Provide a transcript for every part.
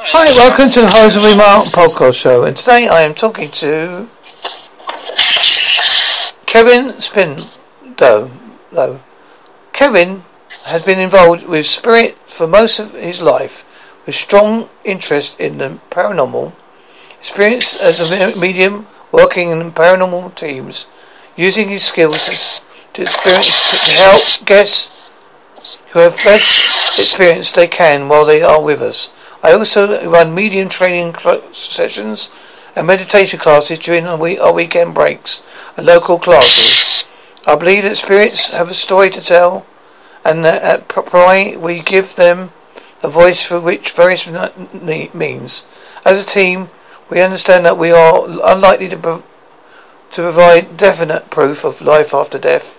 Hi, welcome to the Horizon Remark podcast show, and today I am talking to Kevin Spindo. No. Kevin has been involved with spirit for most of his life, with strong interest in the paranormal, experience as a medium working in paranormal teams, using his skills to experience to help guests who have best experience they can while they are with us. I also run medium training sessions and meditation classes during our weekend breaks and local classes. I believe that spirits have a story to tell and that at Pry we give them a voice for which various means. As a team, we understand that we are unlikely to, to provide definite proof of life after death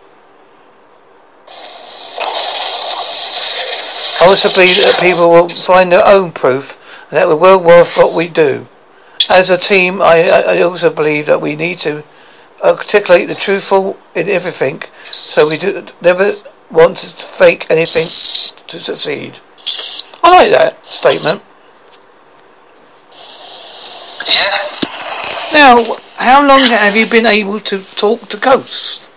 I also believe that people will find their own proof and that we're well worth what we do. As a team, I, I also believe that we need to articulate the truthful in everything, so we do never want to fake anything to succeed. I like that statement. Yeah. Now, how long have you been able to talk to ghosts?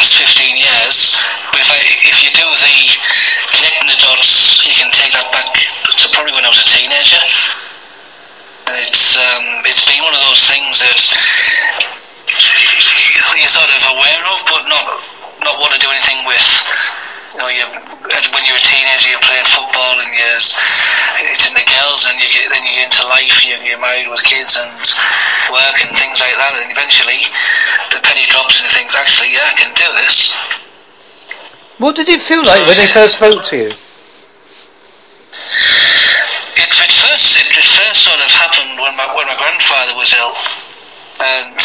last 15 years. But if, I, if you do the you can take that back to probably when I was a teenager. And it's um, it's been one of those things that you're sort of aware of, but not not want to do anything with. You know, you when you're a teenager, you're playing football, and you're it's in the girls, and you get, then you get into life, you're, you're married with kids and work and things like that, and eventually the penny drops and you think, actually, yeah, I can do this. What did it feel like when they first spoke to you? It, it first sort of happened when my when my grandfather was ill, and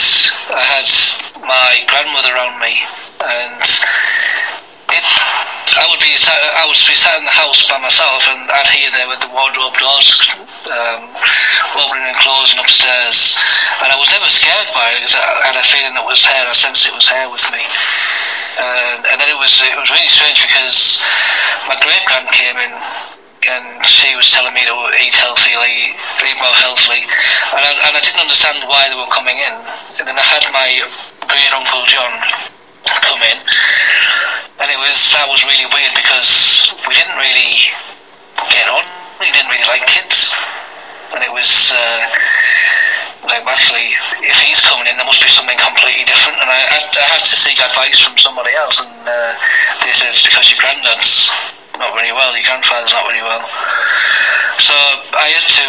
I had my grandmother around me, and it, I would be sat, I would be sat in the house by myself, and I'd hear there with the wardrobe doors um, opening and closing upstairs, and I was never scared by it because I had a feeling it was her. I sensed it was her with me. Uh, and then it was it was really strange because my great grand came in and she was telling me to eat healthily, eat more healthily, and I, and I didn't understand why they were coming in. And then I had my great uncle John come in, and it was that was really weird because we didn't really get on. We didn't really like kids, and it was. Uh, like actually, if he's coming in, there must be something completely different. And I, I, I had to seek advice from somebody else, and uh, they said it's because your granddad's not very well, your grandfather's not very well. So I had to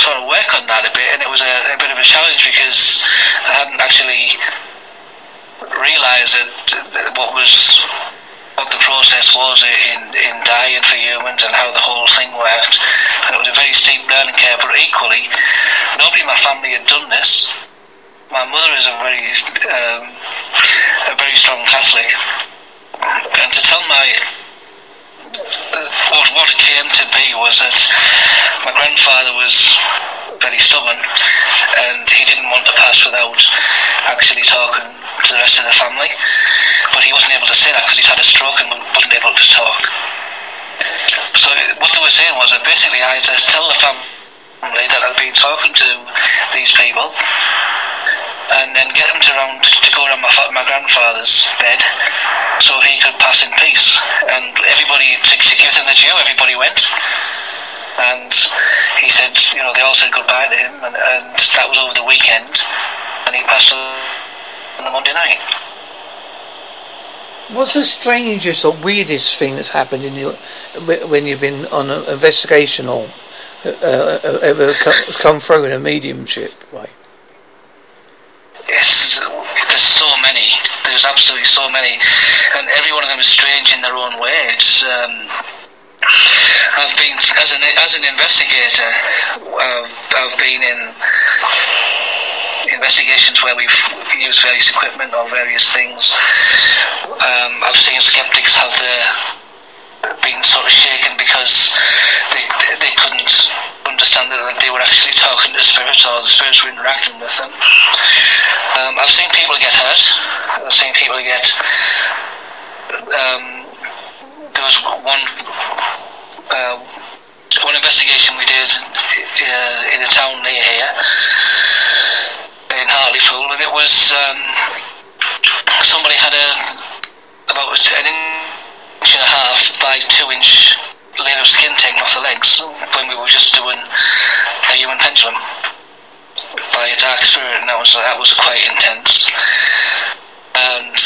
sort of work on that a bit, and it was a, a bit of a challenge because I hadn't actually realised that what was what the process was in, in dying for humans and how the whole thing worked. And it was a very steep learning curve, but equally, nobody in my family had done this. My mother is a very, um, a very strong Catholic, and to tell my uh, what, what it came to be was that my grandfather was very stubborn and he didn't want to pass without actually talking to the rest of the family. But he wasn't able to say that because he'd had a stroke and wasn't able to talk. So what they were saying was that basically I had to tell the family that I'd been talking to these people and then get him to, around, to go around my, my grandfather's bed so he could pass in peace. And everybody, to, to give them the due, everybody went and he said, you know, they all said goodbye to him, and, and that was over the weekend, and he passed on the Monday night. What's the strangest or weirdest thing that's happened in your when you've been on an investigation or uh, uh, ever come through in a mediumship way? Yes, there's so many. There's absolutely so many, and every one of them is strange in their own way. It's um, I've been as an as an investigator. I've, I've been in investigations where we've used various equipment or various things. Um, I've seen skeptics have their been sort of shaken because they they couldn't understand that they were actually talking to spirits or the spirits were interacting with them. Um, I've seen people get hurt. I've seen people get. Um, there was one uh, one investigation we did uh, in a town near here in Hartlepool, and it was um, somebody had a about an inch and a half by two inch layer of skin taken off the legs when we were just doing a human pendulum by a dark spirit, and that was that was quite intense. And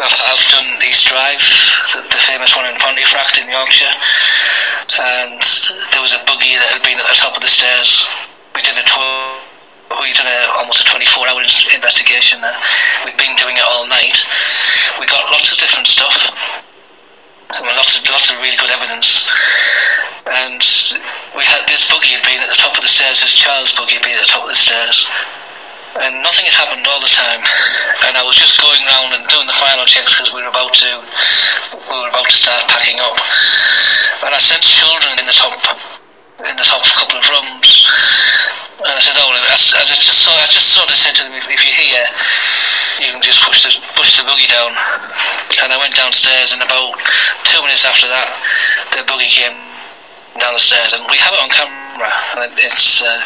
I've, I've done East Drive, the, the famous one in Pontefract in Yorkshire, and there was a buggy that had been at the top of the stairs. We did a tour we did a, almost a 24 hour investigation there. We'd been doing it all night. We got lots of different stuff. Lots of lots of really good evidence. And we had this buggy had been at the top of the stairs. This child's buggy had been at the top of the stairs, and nothing had happened all the time. And I was just going around and doing the final checks because we were about to we were about to start packing up. And I sensed children in the top in the top couple of rooms. And I said, oh, I, I just saw I just sort of said to them, if, if you're here, you can just push the push the buggy down. And I went downstairs, and about two minutes after that, the buggy came down the stairs, and we have it on camera. And it's uh,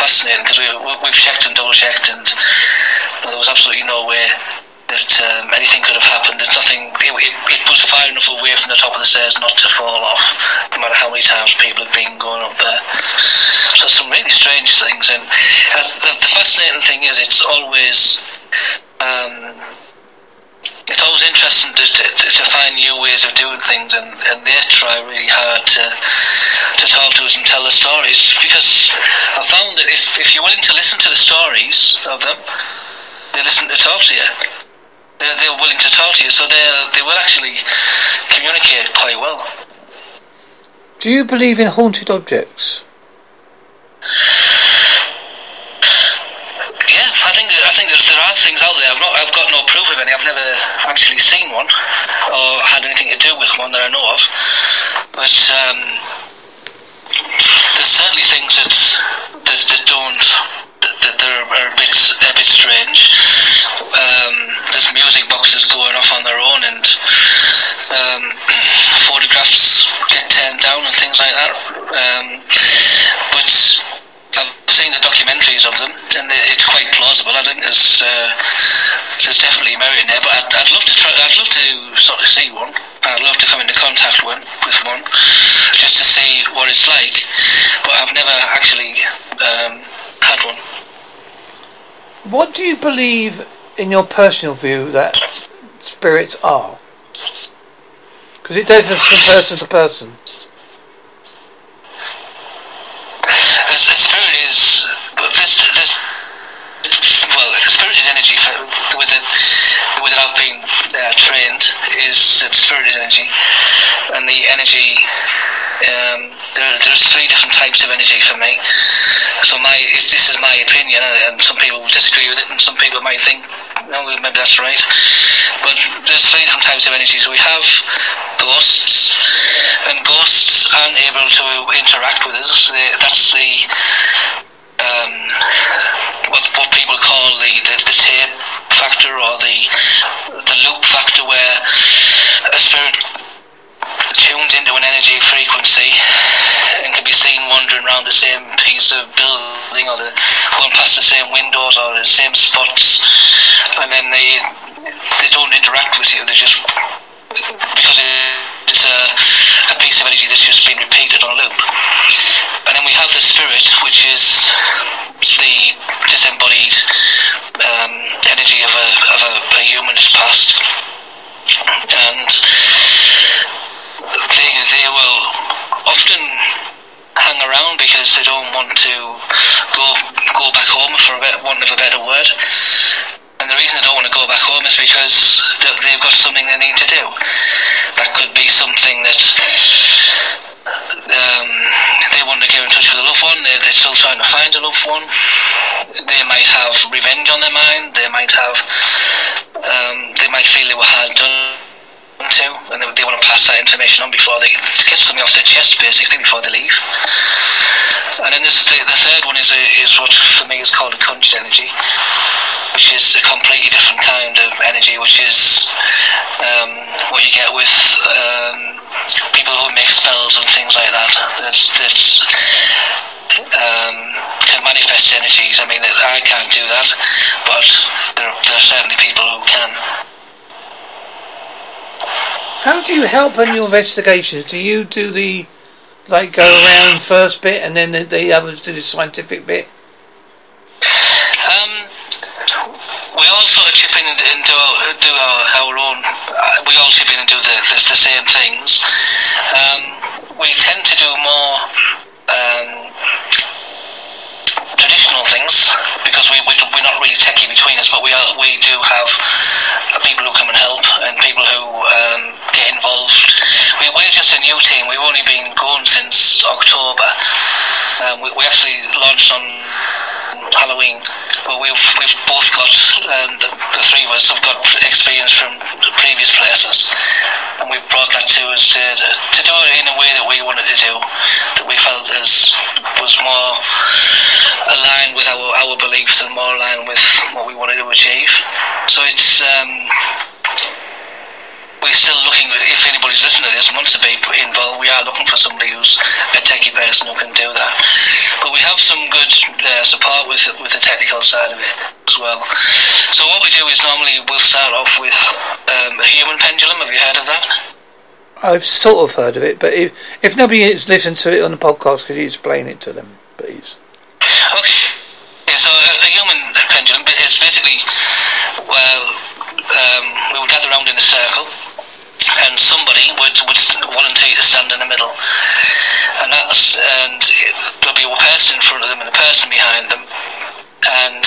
fascinating because we, we've checked and double checked, and well, there was absolutely no way that um, anything could have happened. There's nothing. It, it, it, was far enough away from the top of the stairs not to fall off, no matter how many times people have been going up there. So some really strange things, and uh, the, the fascinating thing is, it's always. Um, it's always interesting to, to, to, find new ways of doing things, and, and they try really hard to to talk to us and tell the stories. Because I found that if, if you're willing to listen to the stories of them, they listen to talk to you. They're, they're willing to talk to you, so they they will actually communicate quite well. Do you believe in haunted objects? I think I think there are things out there. I've not I've got no proof of any. I've never actually seen one or had anything to do with one that I know of. But um, there's certainly things that that, that don't that, that are, are, a bit a bit strange. Um, there's music boxes going off on their own and um, photographs get turned down and things like that. Um, but I've seen the documentaries of them, and it's quite plausible. I think there's uh, there's definitely merit in there. But I'd, I'd love to try. I'd love to sort of see one. I'd love to come into contact with with one, just to see what it's like. But I've never actually um, had one. What do you believe, in your personal view, that spirits are? Because it differs from person to person. a, a spirit is this this well, spirit is energy. For, with it, with it, I've been uh, trained is spirit energy, and the energy. Um, there, there's three different types of energy for me. So my this is my opinion, and some people will disagree with it, and some people might think, no, maybe that's right. But there's three different types of energies. We have ghosts, and ghosts aren't able to interact with us. They, that's the um, what, what people call the, the, the tape factor or the the loop factor, where a spirit tunes into an energy frequency and can be seen wandering around the same piece of building or the, going past the same windows or the same spots. And then they they don't interact with you. They just because it's a, a piece of energy that's just been repeated on a loop and then we have the spirit which is the disembodied um, energy of a, of a, a human that's passed and they, they will often hang around because they don't want to go go back home for a bit, want of a better word. And the reason they don't want to go back home is because they've got something they need to do. That could be something that um, they want to get in touch with a loved one. They're, they're still trying to find a loved one. They might have revenge on their mind. They might have. Um, they might feel they were hard done to, and they, they want to pass that information on before they get something off their chest, basically, before they leave. And then there's the, the third one is a, is what for me is called a conjured energy, which is a completely different kind of energy, which is um, what you get with um, people who make spells and things like that. That, um, can manifest energies. I mean, I can't do that, but there, there are certainly people who can. How do you help in your investigations? Do you do the like go around first bit and then the, the others do the scientific bit? Um, we all sort of chip in and, and do, our, do our, our own. Uh, we all chip in and do the, the, the same things. Um, we tend to do more um, traditional things because we, we we're not really techie between us, but we are we do have people who come and help and people who um, get involved. We, we're just a new team. We've only been going since October. Um, we, we actually launched on Halloween, but we've we've both got um, the, the three of us have got experience from previous places, and we've brought that to us to to do it in a way that we wanted to do, that we felt as was more aligned with our our beliefs and more aligned with what we wanted to achieve. So it's. Um, we're still looking, if anybody's listening to this and wants to be involved, we are looking for somebody who's a techie person who can do that. But we have some good uh, support with with the technical side of it as well. So what we do is normally we'll start off with um, a human pendulum. Have you heard of that? I've sort of heard of it, but if if nobody has listened to it on the podcast, could you explain it to them, please? Okay. Yeah, so a, a human pendulum is basically, well, um, we would gather around in a circle and somebody would, would volunteer to stand in the middle. And that's and there'll be a person in front of them and a person behind them, and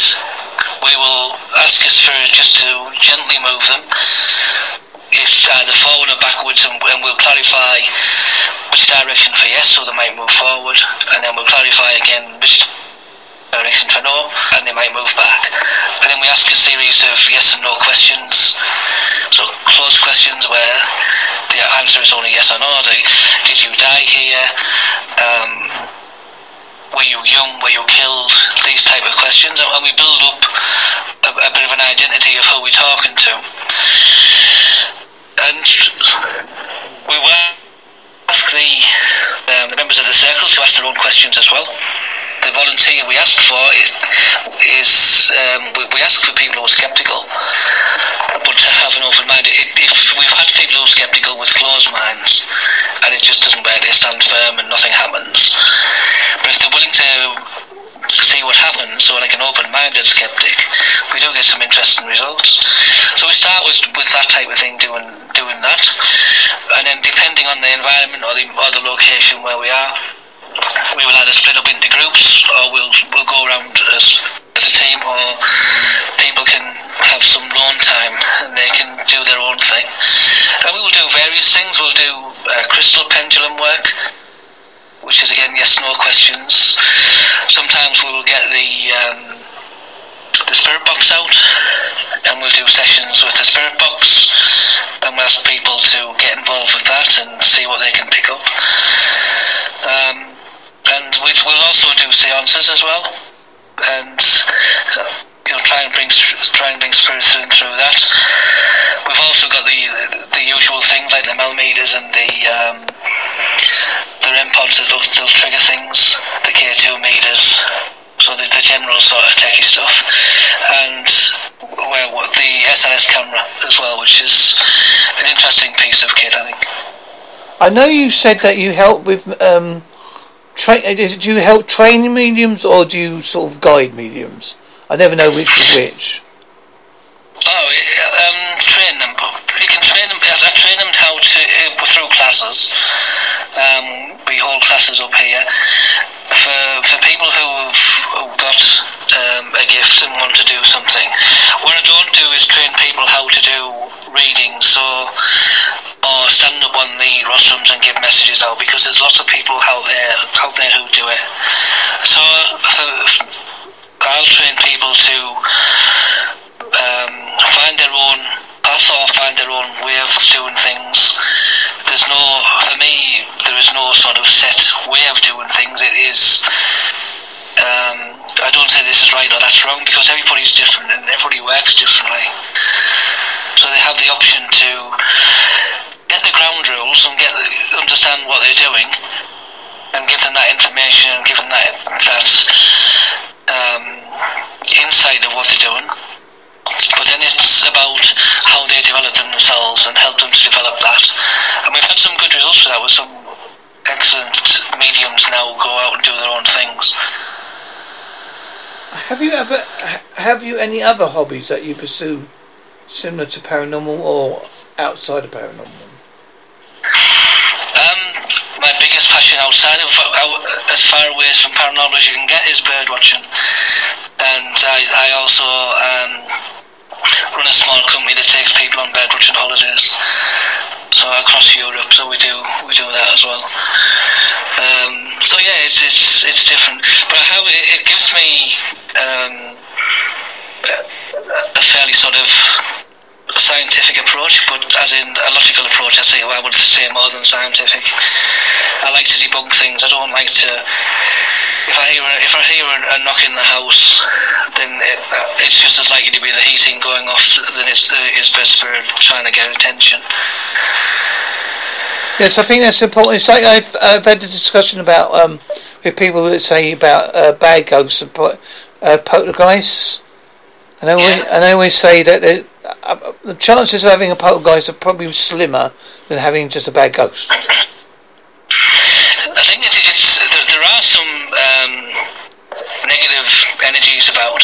we will ask us for just to gently move them, if either forward or backwards, and, and we'll clarify which direction for yes, so they might move forward, and then we'll clarify again which direction for no, and they might move back. And then we ask a series of yes and no questions. So closed questions where the answer is only yes or no. Did you die here? Um, were you young? Were you killed? These type of questions, and we build up a, a bit of an identity of who we're talking to. And we will ask the, um, the members of the circle to ask their own questions as well volunteer we ask for is, is um, we, we, ask for people who are sceptical, but to have an open mind. If we've had people who are sceptical with closed minds, and it just doesn't work, they stand firm and nothing happens. But if they're willing to see what happens, so like an open-minded skeptic, we do get some interesting results. So we start with with that type of thing, doing doing that, and then depending on the environment or the or the location where we are we will either split up into groups or we'll we'll go around as, as a team or people can have some lone time and they can do their own thing. And we will do various things. We'll do uh, crystal pendulum work, which is again yes no questions. Sometimes we will get the um, the spirit box out and we'll do sessions with the spirit box and we'll ask people to get involved with that and see what they can pick up. Um, and we will also do seances as well, and you know try and bring try and bring spirits in through that. We've also got the the, usual things like the millimeters and the um, the REM pods that will, will trigger things, the K2 meters, so the, the general sort of techie stuff, and well, the SLS camera as well, which is an interesting piece of kit, I think. I know you said that you help with um, Tra- uh, do you help train mediums or do you sort of guide mediums? I never know which is which. Oh, um, train them. You can train them. I train them how to uh, through classes. Um, we hold classes up here for for people who have, got um, a gift and want to do something. What I don't do is train people how to do reading. So or stand up on the rostrums and give messages out because there's lots of people out there out there who do it. So I'll train people to um, find their own path or find their own way of doing things. There's no, for me, there is no sort of set way of doing things. It is. Um, I don't say this is right or that's wrong because everybody's different and everybody works differently. So they have the option to get the ground rules and get the, understand what they're doing, and give them that information and give them that that um, insight of what they're doing, but then it's about how they develop them themselves and help them to develop that. And we've had some good results with that with some excellent mediums now go out and do their own things. Have you ever have you any other hobbies that you pursue similar to paranormal or outside of paranormal? Um, my biggest passion outside of as far away from paranormal as you can get is bird watching, and I, I also um, run a small company that takes people on watching holidays. So across Europe, so we do we do that as well. Um, so yeah, it's it's it's different, but how it, it gives me um, a fairly sort of scientific approach, but as in a logical approach, I say well, I would say more than scientific. I like to debunk things. I don't like to. If I hear a, if I hear a, a knock in the house, then it, it's just as likely to be the heating going off than it's uh, his best spirit trying to get attention. Yes, I think that's important. It's like I've, I've had a discussion about um, with people that say about uh, bad ghosts and uh, poltergeists, and I always, and I always say that it, uh, the chances of having a poltergeist are probably slimmer than having just a bad ghost. I think it's, it's there, there are some um, negative energies about.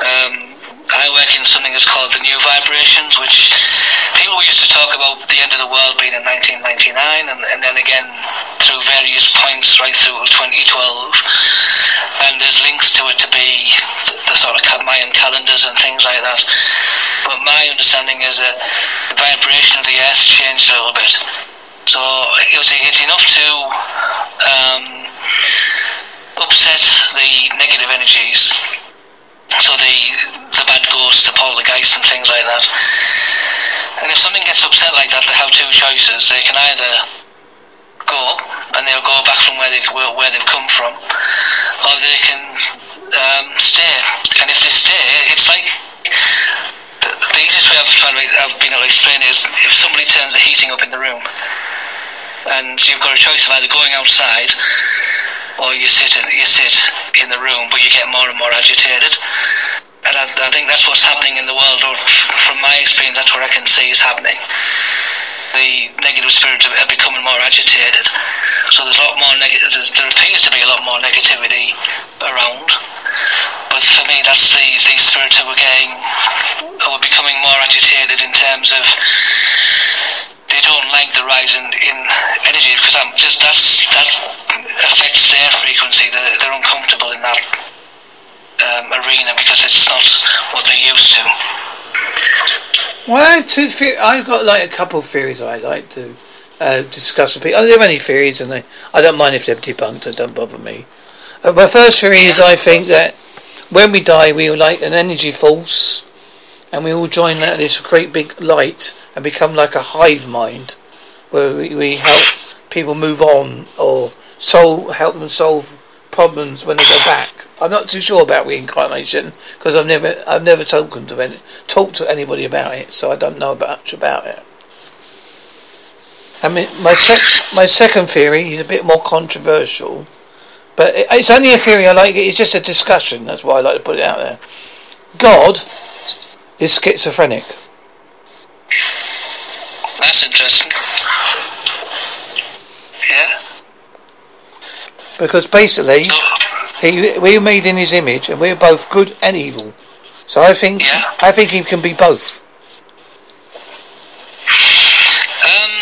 Um, I work in something that's called the New Vibrations, which people used to talk about the end of the world being in 1999, and, and then again through various points right through 2012. And there's links to it to be the, sort of Mayan calendars and things like that. But my understanding is that the vibration of the Earth changed a little bit. So it was, it's enough to um, upset the negative energies so the the bad ghosts, the poltergeists, and things like that. And if something gets upset like that, they have two choices. They can either go and they'll go back from where they where they've come from, or they can um, stay. And if they stay, it's like the, easiest way I've, found, I've been able to explain is if somebody turns the heating up in the room, and you've got a choice of either going outside or you sit in, you sit in the room, but you get more and more agitated. And I, I think that's what's happening in the world. Or from my experience, that's what I can see is happening. The negative spirits are becoming more agitated. So there's a lot more. There appears to be a lot more negativity around. But for me, that's the, the spirits who are getting, who are becoming more agitated in terms of they don't like the rise in, in energy because I'm just that's that affects their frequency. They're, they're uncomfortable in that um, arena because it's not what they're used to. Well, I have two. I've got like a couple of theories I like to uh, discuss with people. Oh, there are many theories, and they, I don't mind if they're debunked. It don't bother me. Uh, my first theory is I think that when we die, we are like an energy force and we all join that this great big light and become like a hive mind where we, we help people move on or solve, help them solve problems when they go back. I'm not too sure about reincarnation because I've never I've never spoken to any, talked to anybody about it, so I don't know much about it. I mean, my sec- my second theory is a bit more controversial, but it, it's only a theory. I like it. It's just a discussion. That's why I like to put it out there. God is schizophrenic. That's interesting. Yeah. Because basically, he we are made in his image, and we're both good and evil. So I think yeah. I think he can be both. Um,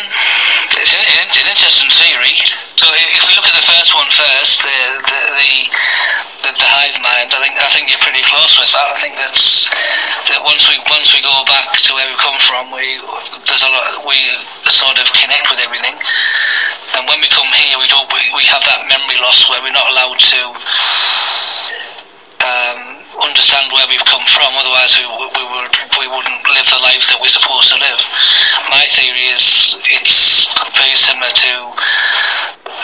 it's an, an interesting theory. So if we look at the first one first, the the, the the, the hive mind. I think I think you're pretty close with that. I think that's that once we once we go back to where we come from, we there's a lot we sort of connect with everything. And when we come here, we don't we, we have that memory loss where we're not allowed to. Um, understand where we've come from. Otherwise, we, we would we wouldn't live the life that we're supposed to live. My theory is it's very similar to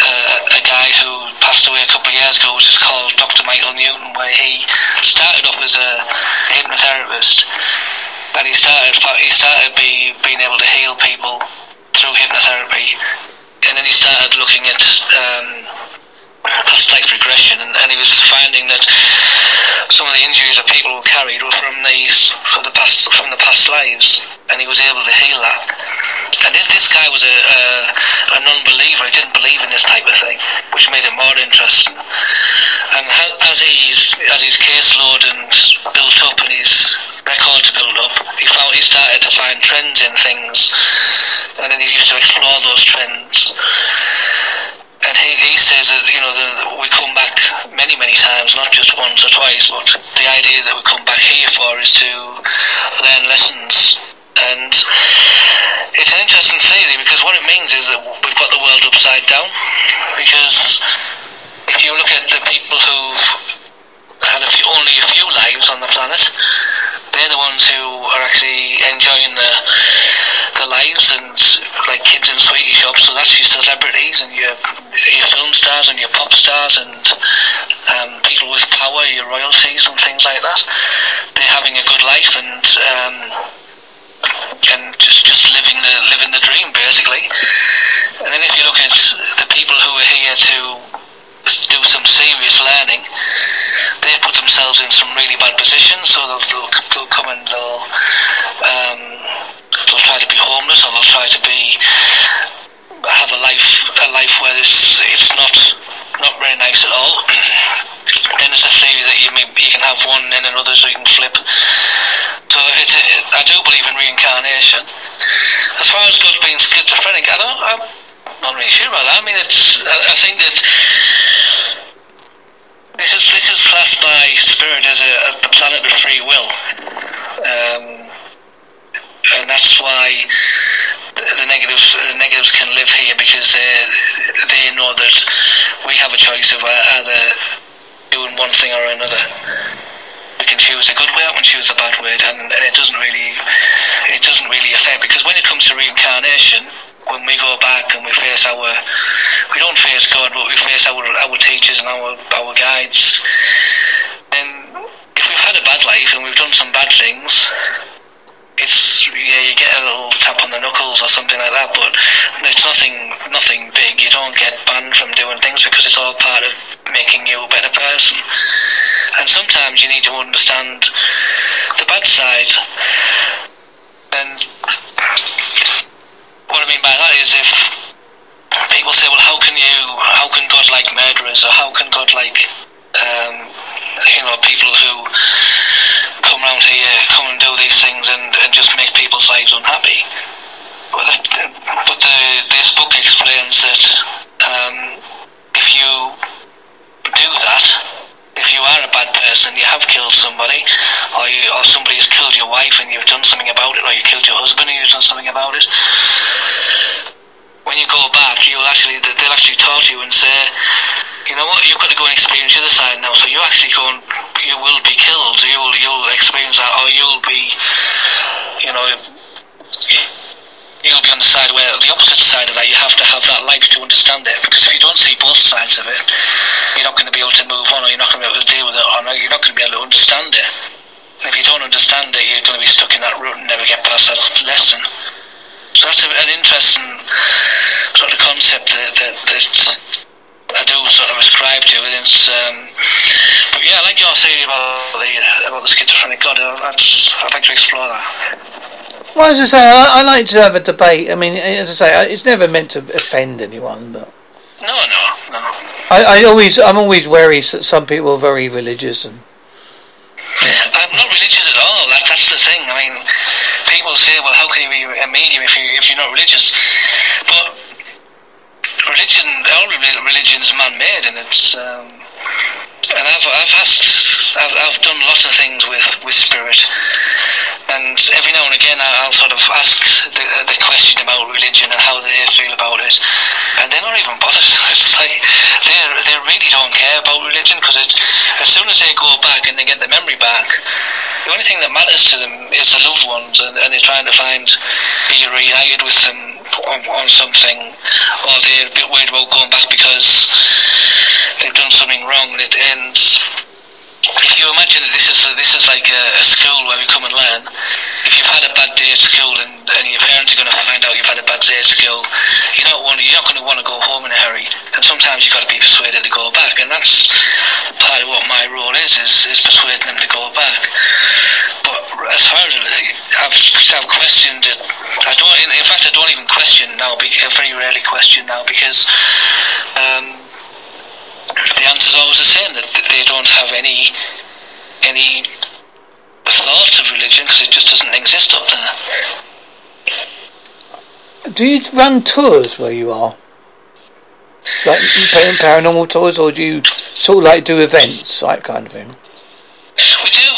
uh, a guy who passed away a couple of years ago, which is called Dr. Michael Newton, where he started off as a hypnotherapist, and he started he started be, being able to heal people through hypnotherapy, and then he started looking at um, past life regression, and, and he was finding that some of the injuries that people were carried were from these from the past from the past lives, and he was able to heal that. And this this guy was a, a, a non-believer; he didn't believe in this type of thing, which made it more interesting. And as he's as his caseload and built up and his records built up, he found he started to find trends in things, and then he used to explore those trends he says that you know the, we come back many many times, not just once or twice, but the idea that we come back here for is to learn lessons. And it's an interesting theory because what it means is that we've got the world upside down. Because if you look at the people who've had a few, only a few lives on the planet, they're the ones who are actually enjoying the the lives and like kids in sweetie shops. So that's your celebrities and your your film stars and your pop stars and um, people with power, your royalties and things like that. They're having a good life and um, and just just living the living the dream basically. And then if you look at the people who are here to do some serious learning, they put themselves in some really bad positions. So they'll, they'll, they'll come and they'll um, they'll try to be homeless or they'll try to be have a life a life where it's it's not not very nice at all. then there's a theory that you may, you can have one and then another so you can flip. So it's I do believe in reincarnation. As far as God being schizophrenic, I don't I'm not really sure about that. I mean it's I, I think that this is this is classed by spirit as a, a the planet of free will. Um, and that's why the, the negatives the negatives can live here because they they know that we have a choice of either doing one thing or another. We can choose a good way, we can choose a bad way, and, and it doesn't really it doesn't really affect because when it comes to reincarnation, when we go back and we face our we don't face God, but we face our our teachers and our our guides. Then, if we've had a bad life and we've done some bad things, it's yeah, you get a little tap on the knuckles or something like that, but it's nothing nothing big. You don't get banned from doing things because it's all part of making you a better person. And sometimes you need to understand the bad side. And what I mean by that is if people say, well, how can you, how can God like murderers, or how can God like, um, you know, people who come around here, come and do these things and, and just make people's lives unhappy. But, the, but the, this book explains that um, if you do that, if you are a bad person, you have killed somebody, or you, or somebody has killed your wife and you've done something about it, or you killed your husband and you've done something about it. When you go back, you'll actually they'll actually talk to you and say, you know what, you've got to go and experience the other side now. So you actually go and you will be killed. You'll you'll experience that, or you'll be, you know, you'll be on the side where the opposite side of that. You have to have that life to understand it. Because if you don't see both sides of it, you're not going to be able to move on, or you're not going to be able to deal with it, or you're not going to be able to understand it. And if you don't understand it, you're going to be stuck in that rut and never get past that lesson. So that's an interesting sort of concept that, that, that I do sort of ascribe to it. It's, um, but yeah, I like your theory about the about the schizophrenic God. I'd, I'd like to explore that. Well, as I say, I, I, like to have a debate. I mean, as I say, it's never meant to offend anyone, but no, no, no. I, I always, I'm always wary that some people are very religious and. I'm not religious at all. That, that's the thing. I mean, people say, "Well, how can you be a medium if you if you're not religious?" But religion, all religion is man-made, and it's. Um, and I've I've asked, I've, I've done lots of things with with spirit, and every now and again I'll sort of ask the, the question about religion and how they feel about it, and they're not even bothered. It's like they they really don't care about religion because as soon as they go back and they get the memory back, the only thing that matters to them is the loved ones, and, and they're trying to find be reunited with them on, on something, or they're a bit worried about going back because they've done something wrong and it ends. If you imagine that this is this is like a, a, school where we come and learn, if you've had a bad day at school and, and your parents are going to find out you've had a bad day at school, you're not want, you're not going to want to go home in a hurry, and sometimes you've got to be persuaded to go back. And that's part of what is, is, is persuading them to go back. But as far as I've, I've questioned it, I don't. In fact, I don't even question now. I very rarely question now because um, the answer is always the same that they don't have any any thought of religion because it just doesn't exist up there. Do you run tours where you are? Like you play in paranormal tours, or do you sort of like do events, that kind of thing? We do.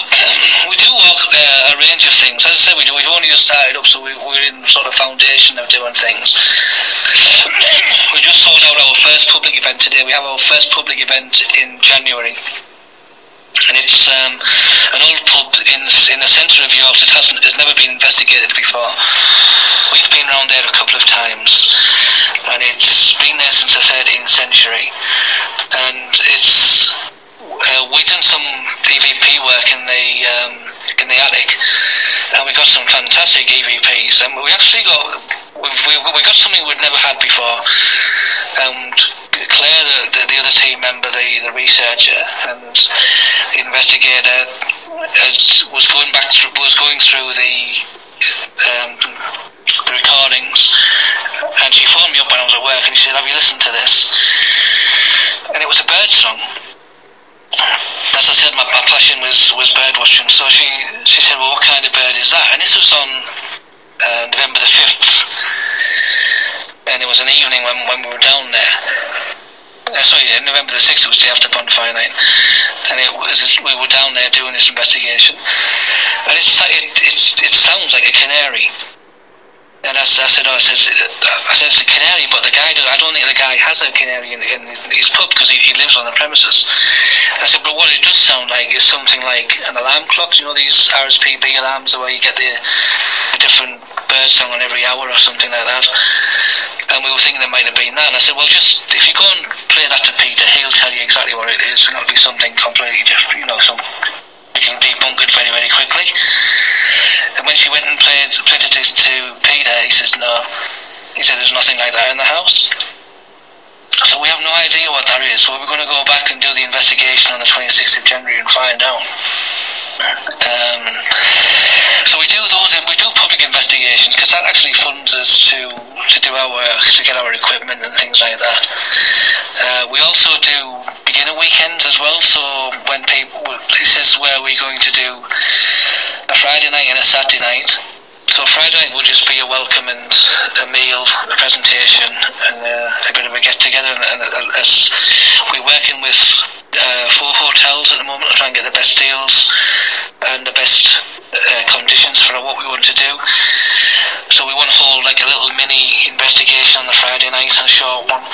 We do walk uh, a range of things. As I said, we do, we've only just started up, so we, we're in sort of foundation of doing things. we just sold out our first public event today. We have our first public event in January and it's um, an old pub in in the centre of York that hasn't has never been investigated before. We've been round there a couple of times, and it's been there since the 13th century, and it's uh, we done some EVP work in the um, in the attic, and we got some fantastic EVPs, and we actually got we we, we got something we'd never had before, and Claire, the, the, the, other team member, the, the researcher and the investigator, was going back through, was going through the, um, the recordings, and she phoned me up when I was at work, and she said, "Have you listened to this?" And it was a bird song. As I said, my, my passion was, was bird watching. So she she said, "Well, what kind of bird is that?" And this was on uh, November the fifth and it was an evening when, when we were down there. Uh, sorry, November the 6th, it was the after bonfire night. And it was we were down there doing this investigation. And it, it's, it sounds like a canary. And I, I said, oh, I said, I said it's a canary, but the guy, I don't think the guy has a canary in, in his pub because he, he lives on the premises. I said, but what it does sound like is something like an alarm clock. You know these RSPB alarms where you get the different bird song on every hour or something like that. And we were thinking it might have been that. And I said, well, just if you go and play that to Peter, he'll tell you exactly what it is. And it'll be something completely different, you know, some we can debunk it very, very quickly. And when she went and played, played it to, to Peter, he says, no. He said, there's nothing like that in the house. So we have no idea what that is. So we're going to go back and do the investigation on the 26th of January and find out. Um, so we do those, we do public investigations because that actually funds us to to do our work, to get our equipment and things like that. Uh, we also do beginner weekends as well. So when people, this is where we're going to do a Friday night and a Saturday night. So Friday night will just be a welcome and a meal, a presentation, and uh, a bit of a get together. And, and, and as we're working with uh, four hotels at the moment to try and get the best deals and the best uh, conditions for what we want to do. So we want to hold like a little mini investigation on the Friday night and a short one.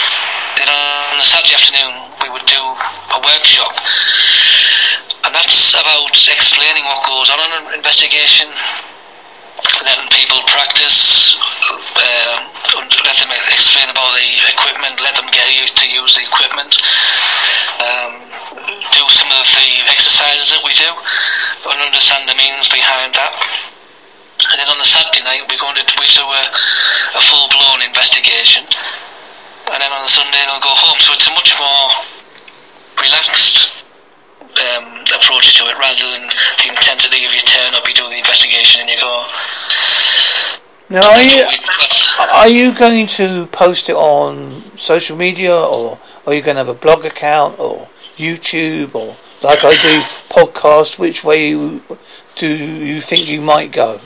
Then on the Saturday afternoon we would do a workshop. And that's about explaining what goes on in an investigation, letting people practice, uh, let them explain about the equipment, let them get to use the equipment, um, do some of the exercises that we do, and understand the means behind that. And then on the Saturday night, we're going to we do a, a full blown investigation, and then on the Sunday they'll go home. So it's a much more relaxed um, approach to it rather than the intensity of your turn up, you do the investigation, and you go. Now, are you are you going to post it on social media, or are you going to have a blog account, or YouTube, or like I do podcasts, Which way do you think you might go?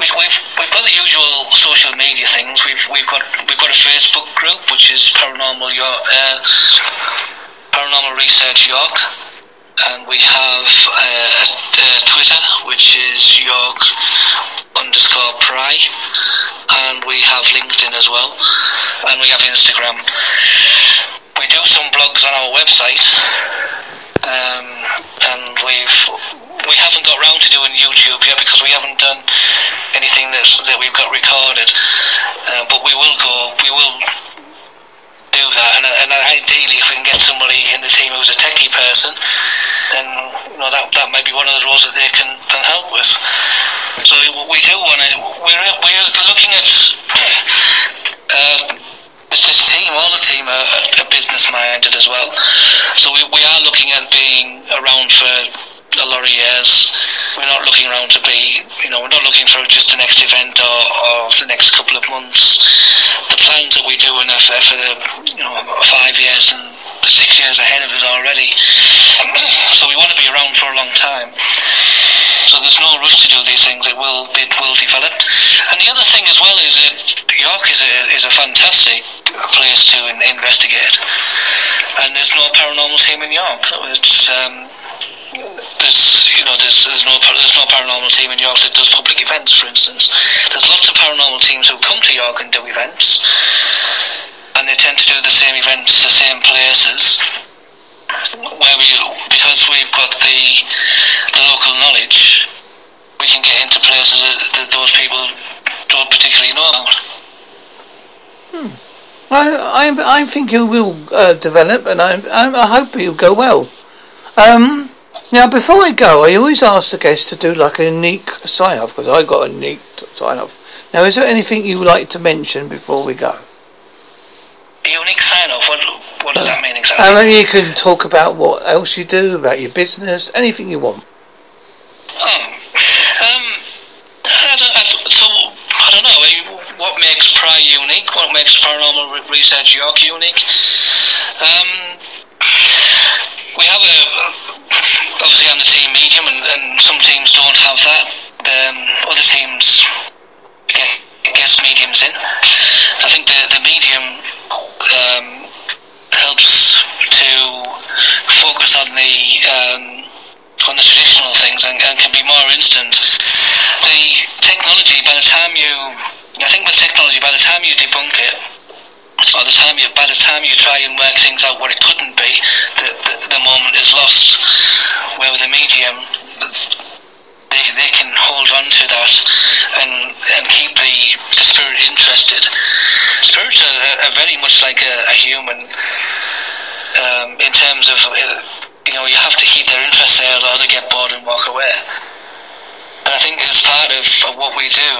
We, we've we've got the usual social media things. We've we've got we've got a Facebook group which is Paranormal York, uh, Paranormal Research York, and we have uh, a, a Twitter which is York underscore Pry, and we have LinkedIn as well, and we have Instagram. We do some blogs on our website, um, and we've we haven't got round to doing YouTube yet because we haven't done anything that's, that we've got recorded. Uh, but we will go, we will do that. And, and ideally, if we can get somebody in the team who's a techie person, then you know that that might be one of the roles that they can, can help with. So we do want to. We're we're looking at. Uh, this team, all the team are, are business minded as well. So we, we are looking at being around for a lot of years. We're not looking around to be, you know, we're not looking for just the next event or, or the next couple of months. The plans that we do are for, for the, you know, five years and six years ahead of us already. so we want to be around for a long time. So there's no rush to do these things. It will it will develop. And the other thing as well is that York is a is a fantastic place to investigate. And there's no paranormal team in York. It's um, there's you know there's, there's no there's no paranormal team in York that does public events, for instance. There's lots of paranormal teams who come to York and do events, and they tend to do the same events, the same places, where we because we've got the the local knowledge, we can get into places that, that those people don't particularly know about. Hmm. I, I, I think you will uh, develop, and I, I, I hope you'll go well. Um, now, before I go, I always ask the guests to do like a unique sign off because I got a unique sign off. Now, is there anything you would like to mention before we go? A unique sign off? What, what does that mean exactly? I mean, you can talk about what else you do, about your business, anything you want. Oh. Um, I don't, I, so, I don't know. What makes Pry unique? What makes Paranormal Research York unique? Um, we have a obviously I'm the team medium, and, and some teams don't have that. Um, other teams get guest mediums in. I think the the medium um, helps to focus on the um, on the traditional things and, and can be more instant. The technology, by the time you, I think with technology, by the time you debunk it or the time you, by the time you try and work things out where it couldn't be, the, the, the moment is lost. Where with a medium, they, they can hold on to that and, and keep the, the spirit interested. Spirits are, are very much like a, a human um, in terms of, uh, you know, you have to keep their interest there or they get bored and walk away. And I think as part of, of what we do,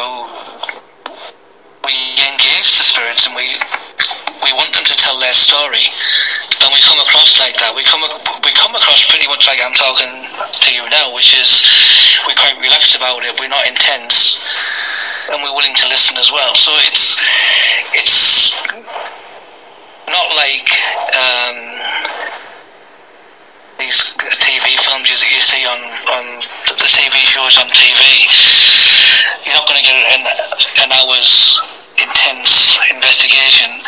we engage the spirits and we we want them to tell their story, and we come across like that. We come we come across pretty much like I'm talking to you now, which is we're quite relaxed about it. We're not intense, and we're willing to listen as well. So it's it's not like um, these TV films you, you see on on the TV shows on TV. You're not going to get an, an hour's intense investigation,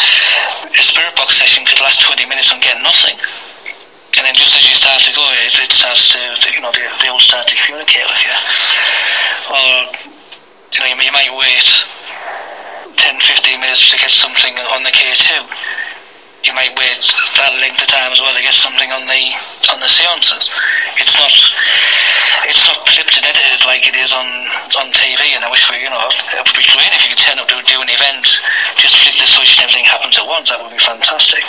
a spirit box session could last 20 minutes and get nothing. And then just as you start to go, it, it starts to, you know, they, they all start to communicate with you. Or, you know, you, you might wait 10, 15 minutes to get something on the K2 you might wait that length of time as well to get something on the on the seances. It's not it's not clipped and edited like it is on on TV. And I wish we, you know, it would be great if you could turn up to do an event, just flick the switch and everything happens at once. That would be fantastic.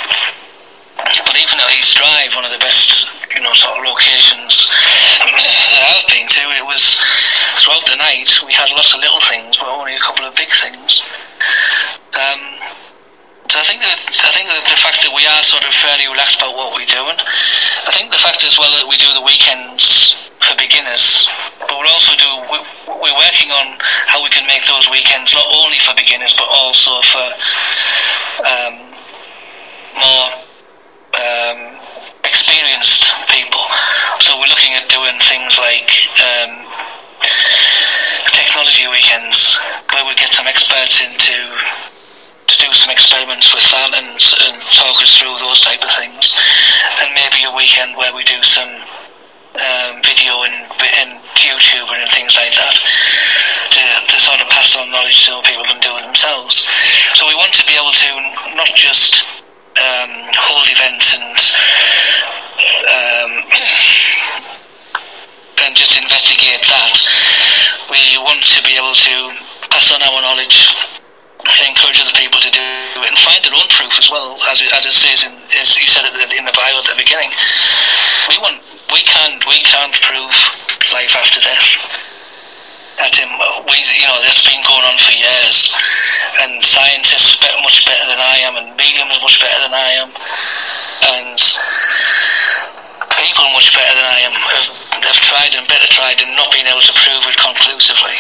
But even at East Drive, one of the best, you know, sort of locations that I've been to, it was throughout the night we had lots of little things, but only a couple of big things. Um, so I think that I think that the fact that we are sort of fairly relaxed about what we're doing. I think the fact as well that we do the weekends for beginners, but we're also do we're working on how we can make those weekends not only for beginners but also for um, more um, experienced people. So we're looking at doing things like. Um, technology weekends where we get some experts into to do some experiments with that and, and talk us through those type of things. And maybe a weekend where we do some um, video and, and YouTube and things like that to, to sort of pass on knowledge so people can do it themselves. So we want to be able to not just um, hold events and um, and just investigate that. We want to be able to pass on our knowledge encourage people to do it and find their own proof as well, as as it says in as you said in the Bible at the beginning. We want we can't we can't prove life after death. At him, we you know has been going on for years, and scientists are much better than I am, and mediums much better than I am. And people much better than I am have, have tried and better tried and not been able to prove it conclusively.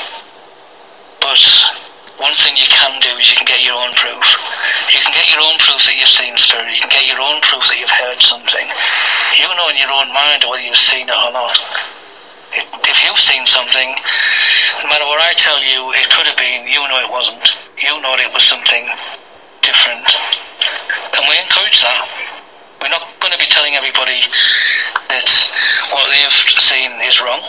But one thing you can do is you can get your own proof. You can get your own proof that you've seen spirit. You can get your own proof that you've heard something. You know in your own mind whether you've seen it or not. If you've seen something, no matter what I tell you, it could have been, you know it wasn't. You know it was something different. And we encourage that. We're not going to be telling everybody that what they've seen is wrong.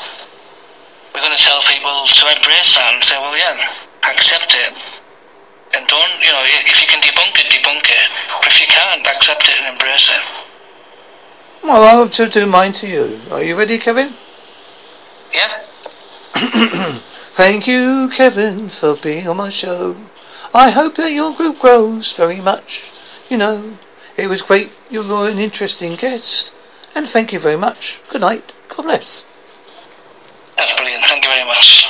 We're going to tell people to embrace that and say, well, yeah, accept it. And don't, you know, if you can debunk it, debunk it. But if you can't, accept it and embrace it. Well, I'll have to do mine to you. Are you ready, Kevin? Yeah? Thank you, Kevin, for being on my show. I hope that your group grows very much. You know, it was great. You were an interesting guest. And thank you very much. Good night. God bless. That's brilliant. Thank you very much.